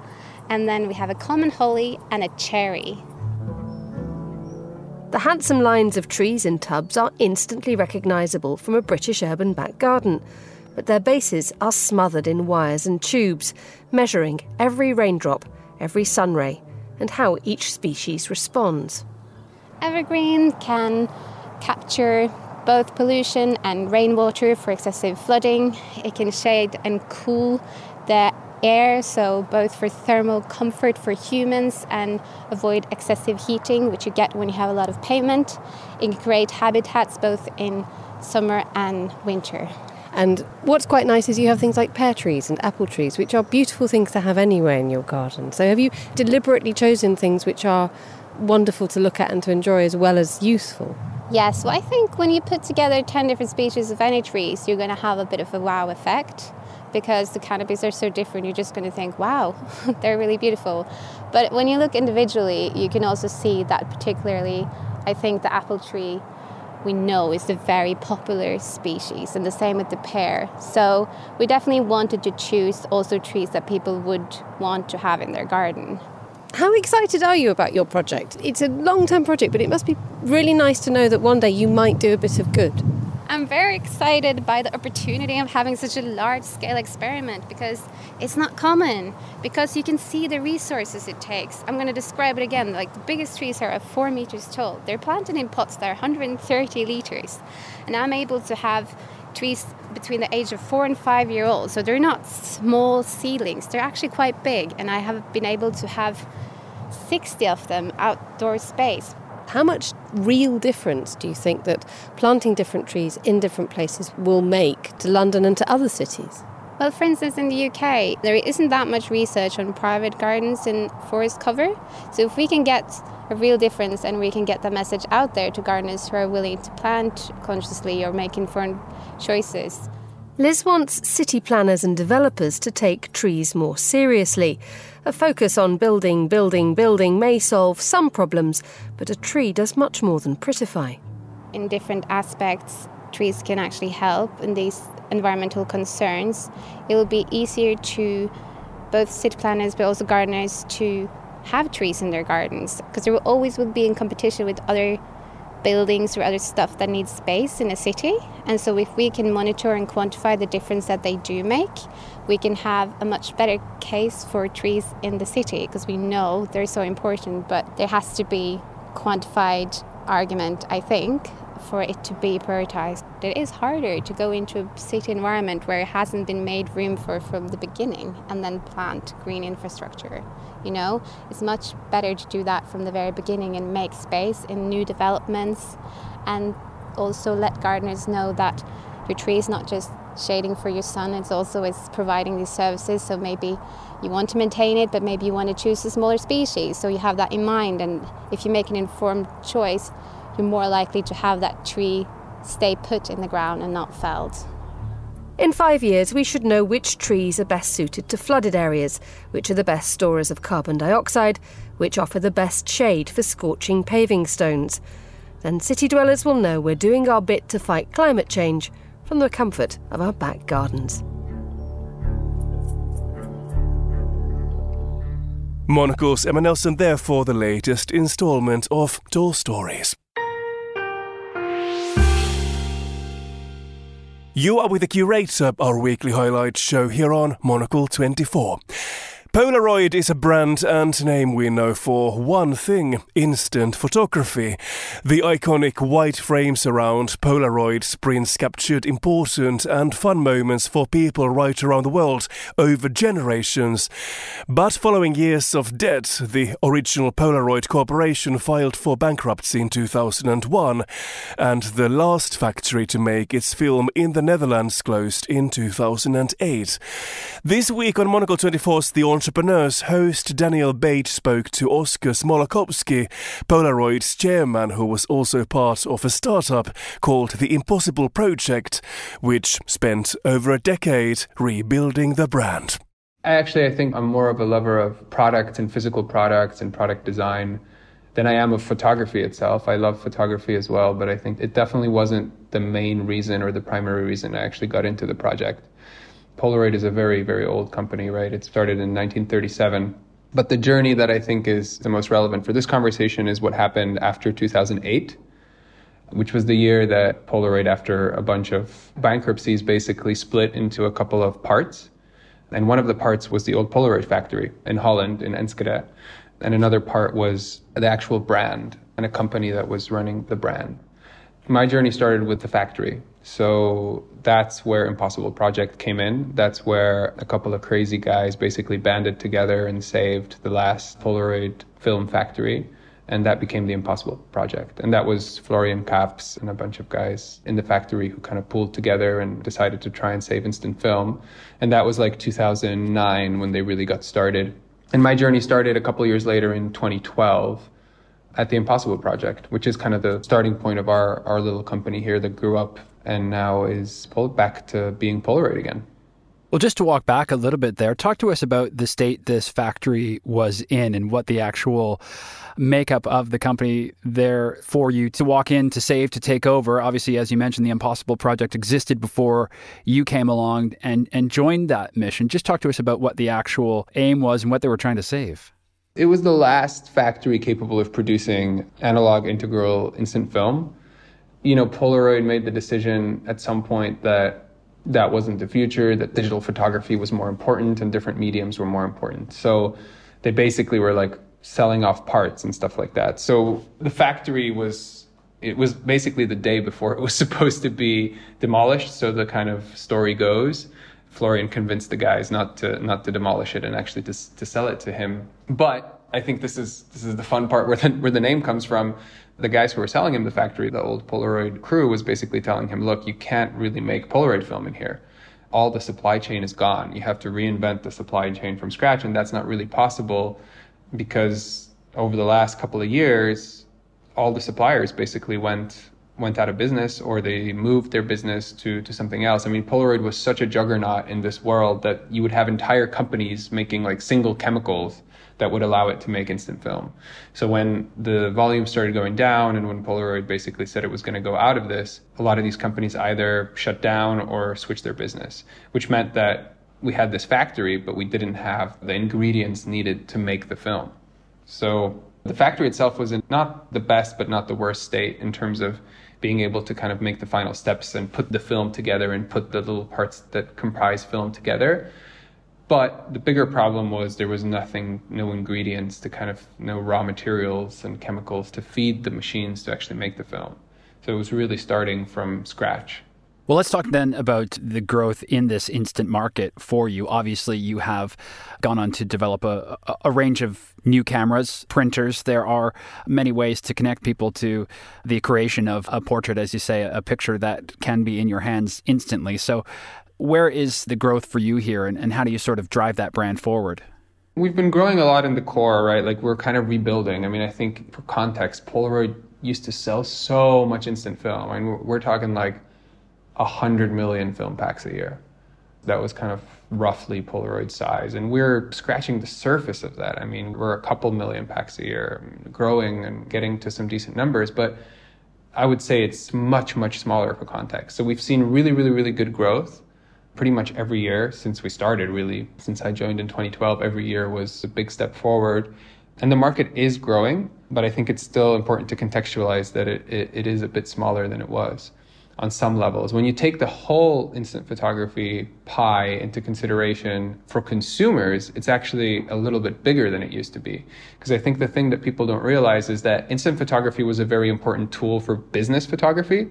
[SPEAKER 19] and then we have a common holly and a cherry.
[SPEAKER 18] The handsome lines of trees in tubs are instantly recognisable from a British urban back garden, but their bases are smothered in wires and tubes, measuring every raindrop, every sunray, and how each species responds.
[SPEAKER 19] Evergreen can capture both pollution and rainwater for excessive flooding. It can shade and cool the air, so both for thermal comfort for humans and avoid excessive heating, which you get when you have a lot of pavement. It can create habitats both in summer and winter.
[SPEAKER 18] And what's quite nice is you have things like pear trees and apple trees, which are beautiful things to have anywhere in your garden. So have you deliberately chosen things which are wonderful to look at and to enjoy as well as useful?
[SPEAKER 19] Yes, well, I think when you put together 10 different species of any trees, you're going to have a bit of a wow effect because the canopies are so different, you're just going to think, wow, they're really beautiful. But when you look individually, you can also see that, particularly, I think the apple tree we know is a very popular species, and the same with the pear. So we definitely wanted to choose also trees that people would want to have in their garden.
[SPEAKER 18] How excited are you about your project? It's a long term project, but it must be really nice to know that one day you might do a bit of good.
[SPEAKER 19] I'm very excited by the opportunity of having such a large scale experiment because it's not common because you can see the resources it takes. I'm going to describe it again. Like the biggest trees are four meters tall. They're planted in pots that are 130 liters, and I'm able to have trees between the age of four and five year old. So they're not small seedlings. They're actually quite big, and I have been able to have 60 of them outdoor space.
[SPEAKER 18] How much real difference do you think that planting different trees in different places will make to London and to other cities?
[SPEAKER 19] Well, for instance, in the UK, there isn't that much research on private gardens and forest cover. So, if we can get a real difference and we can get the message out there to gardeners who are willing to plant consciously or make informed choices.
[SPEAKER 18] Liz wants city planners and developers to take trees more seriously. A focus on building, building, building may solve some problems, but a tree does much more than prettify.
[SPEAKER 19] In different aspects, trees can actually help in these environmental concerns. It will be easier to both city planners but also gardeners to have trees in their gardens because they will always will be in competition with other buildings or other stuff that needs space in a city. And so, if we can monitor and quantify the difference that they do make, we can have a much better case for trees in the city because we know they're so important. But there has to be quantified argument, I think, for it to be prioritized. It is harder to go into a city environment where it hasn't been made room for from the beginning and then plant green infrastructure. You know, it's much better to do that from the very beginning and make space in new developments and also let gardeners know that your tree is not just shading for your sun, it's also it's providing these services. So maybe you want to maintain it, but maybe you want to choose a smaller species. So you have that in mind, and if you make an informed choice, you're more likely to have that tree stay put in the ground and not felled.
[SPEAKER 18] In five years, we should know which trees are best suited to flooded areas, which are the best storers of carbon dioxide, which offer the best shade for scorching paving stones. Then city dwellers will know we're doing our bit to fight climate change from the comfort of our back gardens.
[SPEAKER 1] Monocle's Emma Nelson there for the latest instalment of Tall Stories. You are with the curator, our weekly highlight show here on Monocle 24. Polaroid is a brand and name we know for one thing instant photography. The iconic white frames around Polaroid prints captured important and fun moments for people right around the world over generations. But following years of debt, the original Polaroid Corporation filed for bankruptcy in 2001, and the last factory to make its film in the Netherlands closed in 2008. This week on Monocle 24's The Entrepreneurs, host Daniel Bach spoke to Oskar Smolokowski, Polaroid's chairman, who was also part of a startup called The Impossible Project, which spent over a decade rebuilding the brand.
[SPEAKER 2] Actually, I think I'm more of a lover of products and physical products and product design than I am of photography itself. I love photography as well, but I think it definitely wasn't the main reason or the primary reason I actually got into the project. Polaroid is a very, very old company, right? It started in 1937. But the journey that I think is the most relevant for this conversation is what happened after 2008, which was the year that Polaroid, after a bunch of bankruptcies, basically split into a couple of parts. And one of the parts was the old Polaroid factory in Holland, in Enschede. And another part was the actual brand and a company that was running the brand. My journey started with the factory. So that's where Impossible Project came in. That's where a couple of crazy guys basically banded together and saved the last Polaroid film factory. And that became the Impossible Project. And that was Florian Kaps and a bunch of guys in the factory who kind of pulled together and decided to try and save instant film. And that was like 2009 when they really got started. And my journey started a couple years later in 2012 at the Impossible Project, which is kind of the starting point of our, our little company here that grew up and now is pulled back to being Polaroid again.
[SPEAKER 20] Well, just to walk back a little bit there, talk to us about the state this factory was in and what the actual makeup of the company there for you to walk in, to save, to take over. Obviously, as you mentioned, the Impossible Project existed before you came along and, and joined that mission. Just talk to us about what the actual aim was and what they were trying to save.
[SPEAKER 2] It was the last factory capable of producing analog integral instant film you know, Polaroid made the decision at some point that that wasn't the future, that digital photography was more important and different mediums were more important. So they basically were like selling off parts and stuff like that. So the factory was it was basically the day before it was supposed to be demolished. So the kind of story goes, Florian convinced the guys not to not to demolish it and actually to to sell it to him. But I think this is this is the fun part where the, where the name comes from the guys who were selling him the factory, the old Polaroid crew, was basically telling him, look, you can't really make Polaroid film in here. All the supply chain is gone. You have to reinvent the supply chain from scratch. And that's not really possible because over the last couple of years, all the suppliers basically went went out of business or they moved their business to, to something else. I mean, Polaroid was such a juggernaut in this world that you would have entire companies making like single chemicals that would allow it to make instant film. So when the volume started going down and when Polaroid basically said it was going to go out of this, a lot of these companies either shut down or switched their business, which meant that we had this factory, but we didn't have the ingredients needed to make the film. So the factory itself was in not the best, but not the worst state in terms of being able to kind of make the final steps and put the film together and put the little parts that comprise film together. But the bigger problem was there was nothing, no ingredients to kind of, no raw materials and chemicals to feed the machines to actually make the film. So it was really starting from scratch.
[SPEAKER 20] Well, let's talk then about the growth in this instant market for you. Obviously, you have gone on to develop a, a, range of new cameras, printers. There are many ways to connect people to the creation of a portrait, as you say, a picture that can be in your hands instantly. So, where is the growth for you here, and, and how do you sort of drive that brand forward?
[SPEAKER 2] We've been growing a lot in the core, right? Like we're kind of rebuilding. I mean, I think for context, Polaroid used to sell so much instant film. I mean, we're talking like 100 million film packs a year. That was kind of roughly Polaroid size. And we're scratching the surface of that. I mean, we're a couple million packs a year, growing and getting to some decent numbers, but I would say it's much, much smaller for context. So we've seen really, really, really good growth pretty much every year since we started, really. Since I joined in 2012, every year was a big step forward. And the market is growing, but I think it's still important to contextualize that it, it, it is a bit smaller than it was on some levels. When you take the whole instant photography pie into consideration for consumers, it's actually a little bit bigger than it used to be. Because I think the thing that people don't realize is that instant photography was a very important tool for business photography.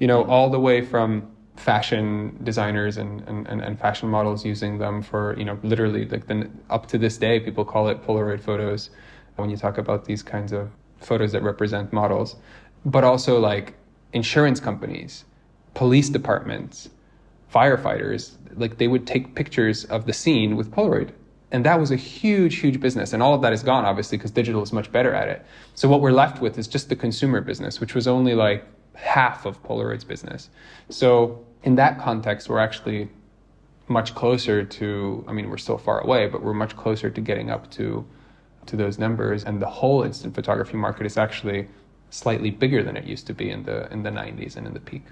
[SPEAKER 2] You know, all the way from fashion designers and, and, and fashion models using them for, you know, literally like the, up to this day, people call it Polaroid photos when you talk about these kinds of photos that represent models. But also like insurance companies, police departments, firefighters, like they would take pictures of the scene with Polaroid. And that was a huge, huge business. And all of that is gone, obviously, because digital is much better at it. So what we're left with is just the consumer business, which was only like half of Polaroid's business. So in that context, we're actually much closer to, I mean, we're still far away, but we're much closer to getting up to, to those numbers. And the whole instant photography market is actually slightly bigger than it used to be in the in the 90s and in the peak.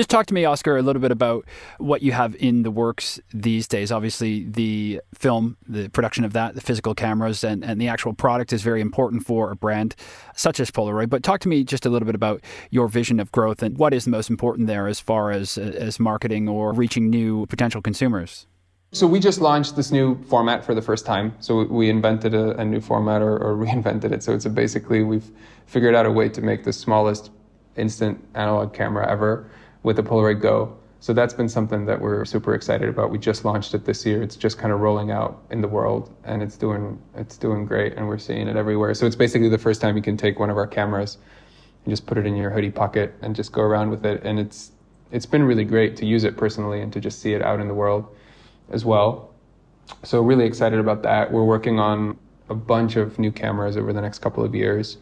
[SPEAKER 20] Just talk to me, Oskar, a little bit about what you have in the works these days. Obviously, the film, the production of that, the physical cameras, and, and the actual product is very important for a brand such as Polaroid. But talk to me just a little bit about your vision of growth and what is the most important there as far as, as marketing or reaching new potential consumers.
[SPEAKER 2] So we just launched this new format for the first time. So we invented a, a new format or, or, reinvented it. So it's basically we've figured out a way to make the smallest instant analog camera ever with the Polaroid Go. So that's been something that we're super excited about. We just launched it this year. It's just kind of rolling out in the world, and it's doing it's doing great, and we're seeing it everywhere. So it's basically the first time you can take one of our cameras and just put it in your hoodie pocket and just go around with it, and it's it's been really great to use it personally and to just see it out in the world as well. So really excited about that. We're working on a bunch of new cameras over the next couple of years.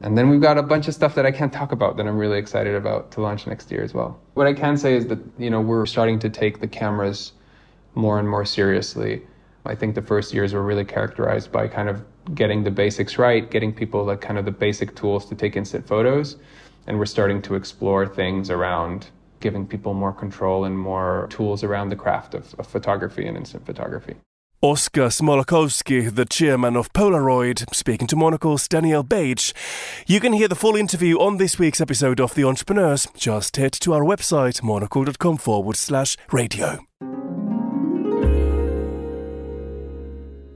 [SPEAKER 2] And then we've got a bunch of stuff that I can't talk about that I'm really excited about to launch next year as well. What I can say is that, you know, we're starting to take the cameras more and more seriously. I think the first years were really characterized by kind of getting the basics right, getting people like kind of the basic tools to take instant photos. And we're starting to explore things around giving people more control and more tools around the craft of, of photography and instant photography.
[SPEAKER 1] Oskar Smolokowski, the chairman of Polaroid, speaking to Monocle's Daniel Bach. You can hear the full interview on this week's episode of The Entrepreneurs. Just head to our website, monocle.com forward slash radio.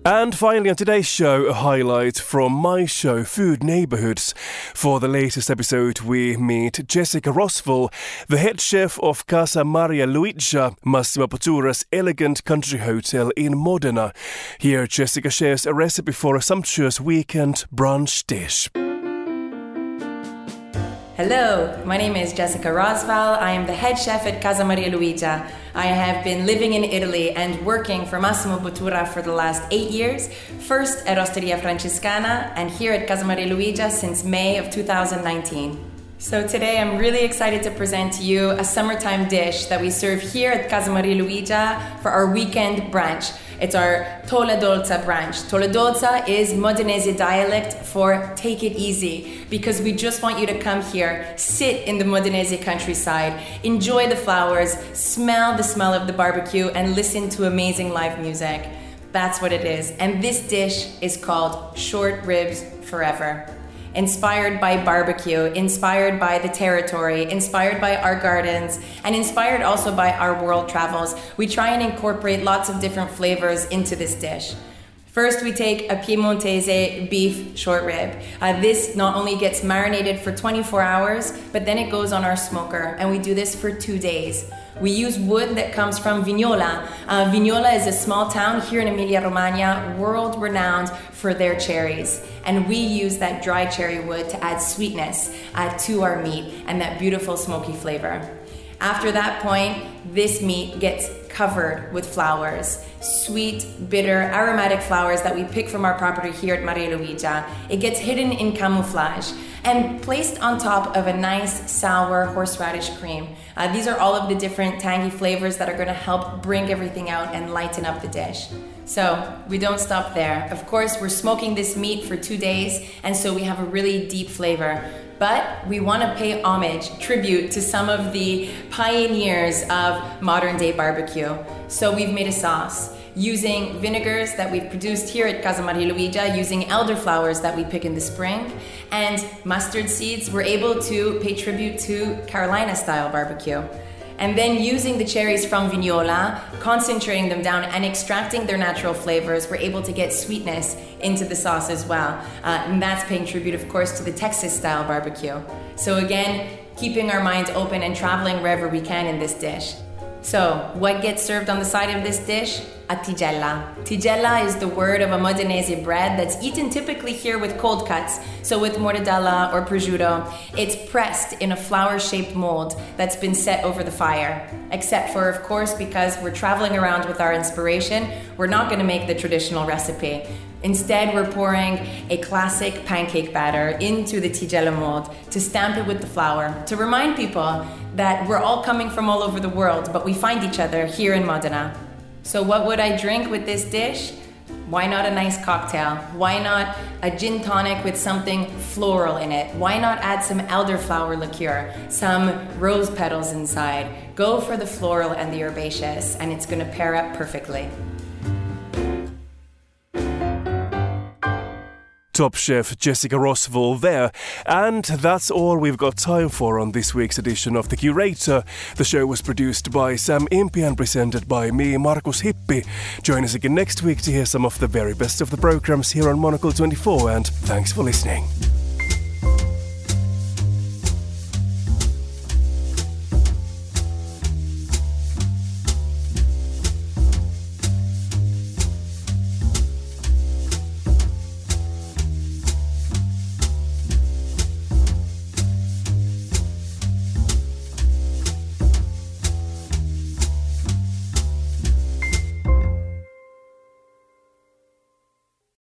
[SPEAKER 1] And finally, on today's show, a highlight from my show, Food Neighborhoods. For the latest episode, we meet Jessica Rosval, the head chef of Casa Maria Luigia, Massimo Bottura's elegant country hotel in Modena. Here, Jessica shares a recipe for a sumptuous weekend brunch dish.
[SPEAKER 21] Hello, my name is Jessica Rosval. I am the head chef at Casa Maria Luigia. I have been living in Italy and working for Massimo Bottura for the last eight years, first at Osteria Francescana and here at Casa Maria Luigia since May of 2019. So today I'm really excited to present to you a summertime dish that we serve here at Casa Maria Luigia for our weekend brunch. It's our Tolle Dolce branch. Tolle Dolce is Modenese dialect for take it easy because we just want you to come here, sit in the Modenese countryside, enjoy the flowers, smell the smell of the barbecue, and listen to amazing live music. That's what it is. And this dish is called Short Ribs Forever inspired by barbecue, inspired by the territory, inspired by our gardens, and inspired also by our world travels. We try and incorporate lots of different flavors into this dish. First, we take a Piemontese beef short rib. Uh, this not only gets marinated for 24 hours, but then it goes on our smoker, and we do this for two days. We use wood that comes from Vignola. Uh, Vignola is a small town here in Emilia Romagna, world renowned for their cherries. And we use that dry cherry wood to add sweetness uh, to our meat and that beautiful smoky flavor. After that point, this meat gets covered with flowers sweet, bitter, aromatic flowers that we pick from our property here at Maria Luigia. It gets hidden in camouflage and placed on top of a nice sour horseradish cream. Uh, these are all of the different tangy flavors that are going to help bring everything out and lighten up the dish. So, we don't stop there. Of course, we're smoking this meat for two days, and so we have a really deep flavor but we want to pay homage, tribute to some of the pioneers of modern day barbecue. So we've made a sauce using vinegars that we've produced here at Casa Maria Luigia, using elderflowers that we pick in the spring, and mustard seeds. We're able to pay tribute to Carolina style barbecue and then using the cherries from Vignola, concentrating them down and extracting their natural flavors, we're able to get sweetness into the sauce as well. Uh, and that's paying tribute, of course, to the Texas style barbecue. So, again, keeping our minds open and traveling wherever we can in this dish. So, what gets served on the side of this dish? A tigella. Tigella is the word of a Modenese bread that's eaten typically here with cold cuts, so with mortadella or prosciutto. It's pressed in a flower shaped mold that's been set over the fire. Except for, of course, because we're traveling around with our inspiration, we're not going to make the traditional recipe. Instead, we're pouring a classic pancake batter into the tigella mold to stamp it with the flour, to remind people that we're all coming from all over the world, but we find each other here in Modena. So, what would I drink with this dish? Why not a nice cocktail? Why not a gin tonic with something floral in it? Why not add some elderflower liqueur, some rose petals inside? Go for the floral and the herbaceous, and it's gonna pair up perfectly.
[SPEAKER 1] Top chef Jessica Rosval there. And that's all we've got time for on this week's edition of The Curator. The show was produced by Sam Impey and presented by me, Markus Hippi. Join us again next week to hear some of the very best of the programs here on Monocle 24, and thanks for listening.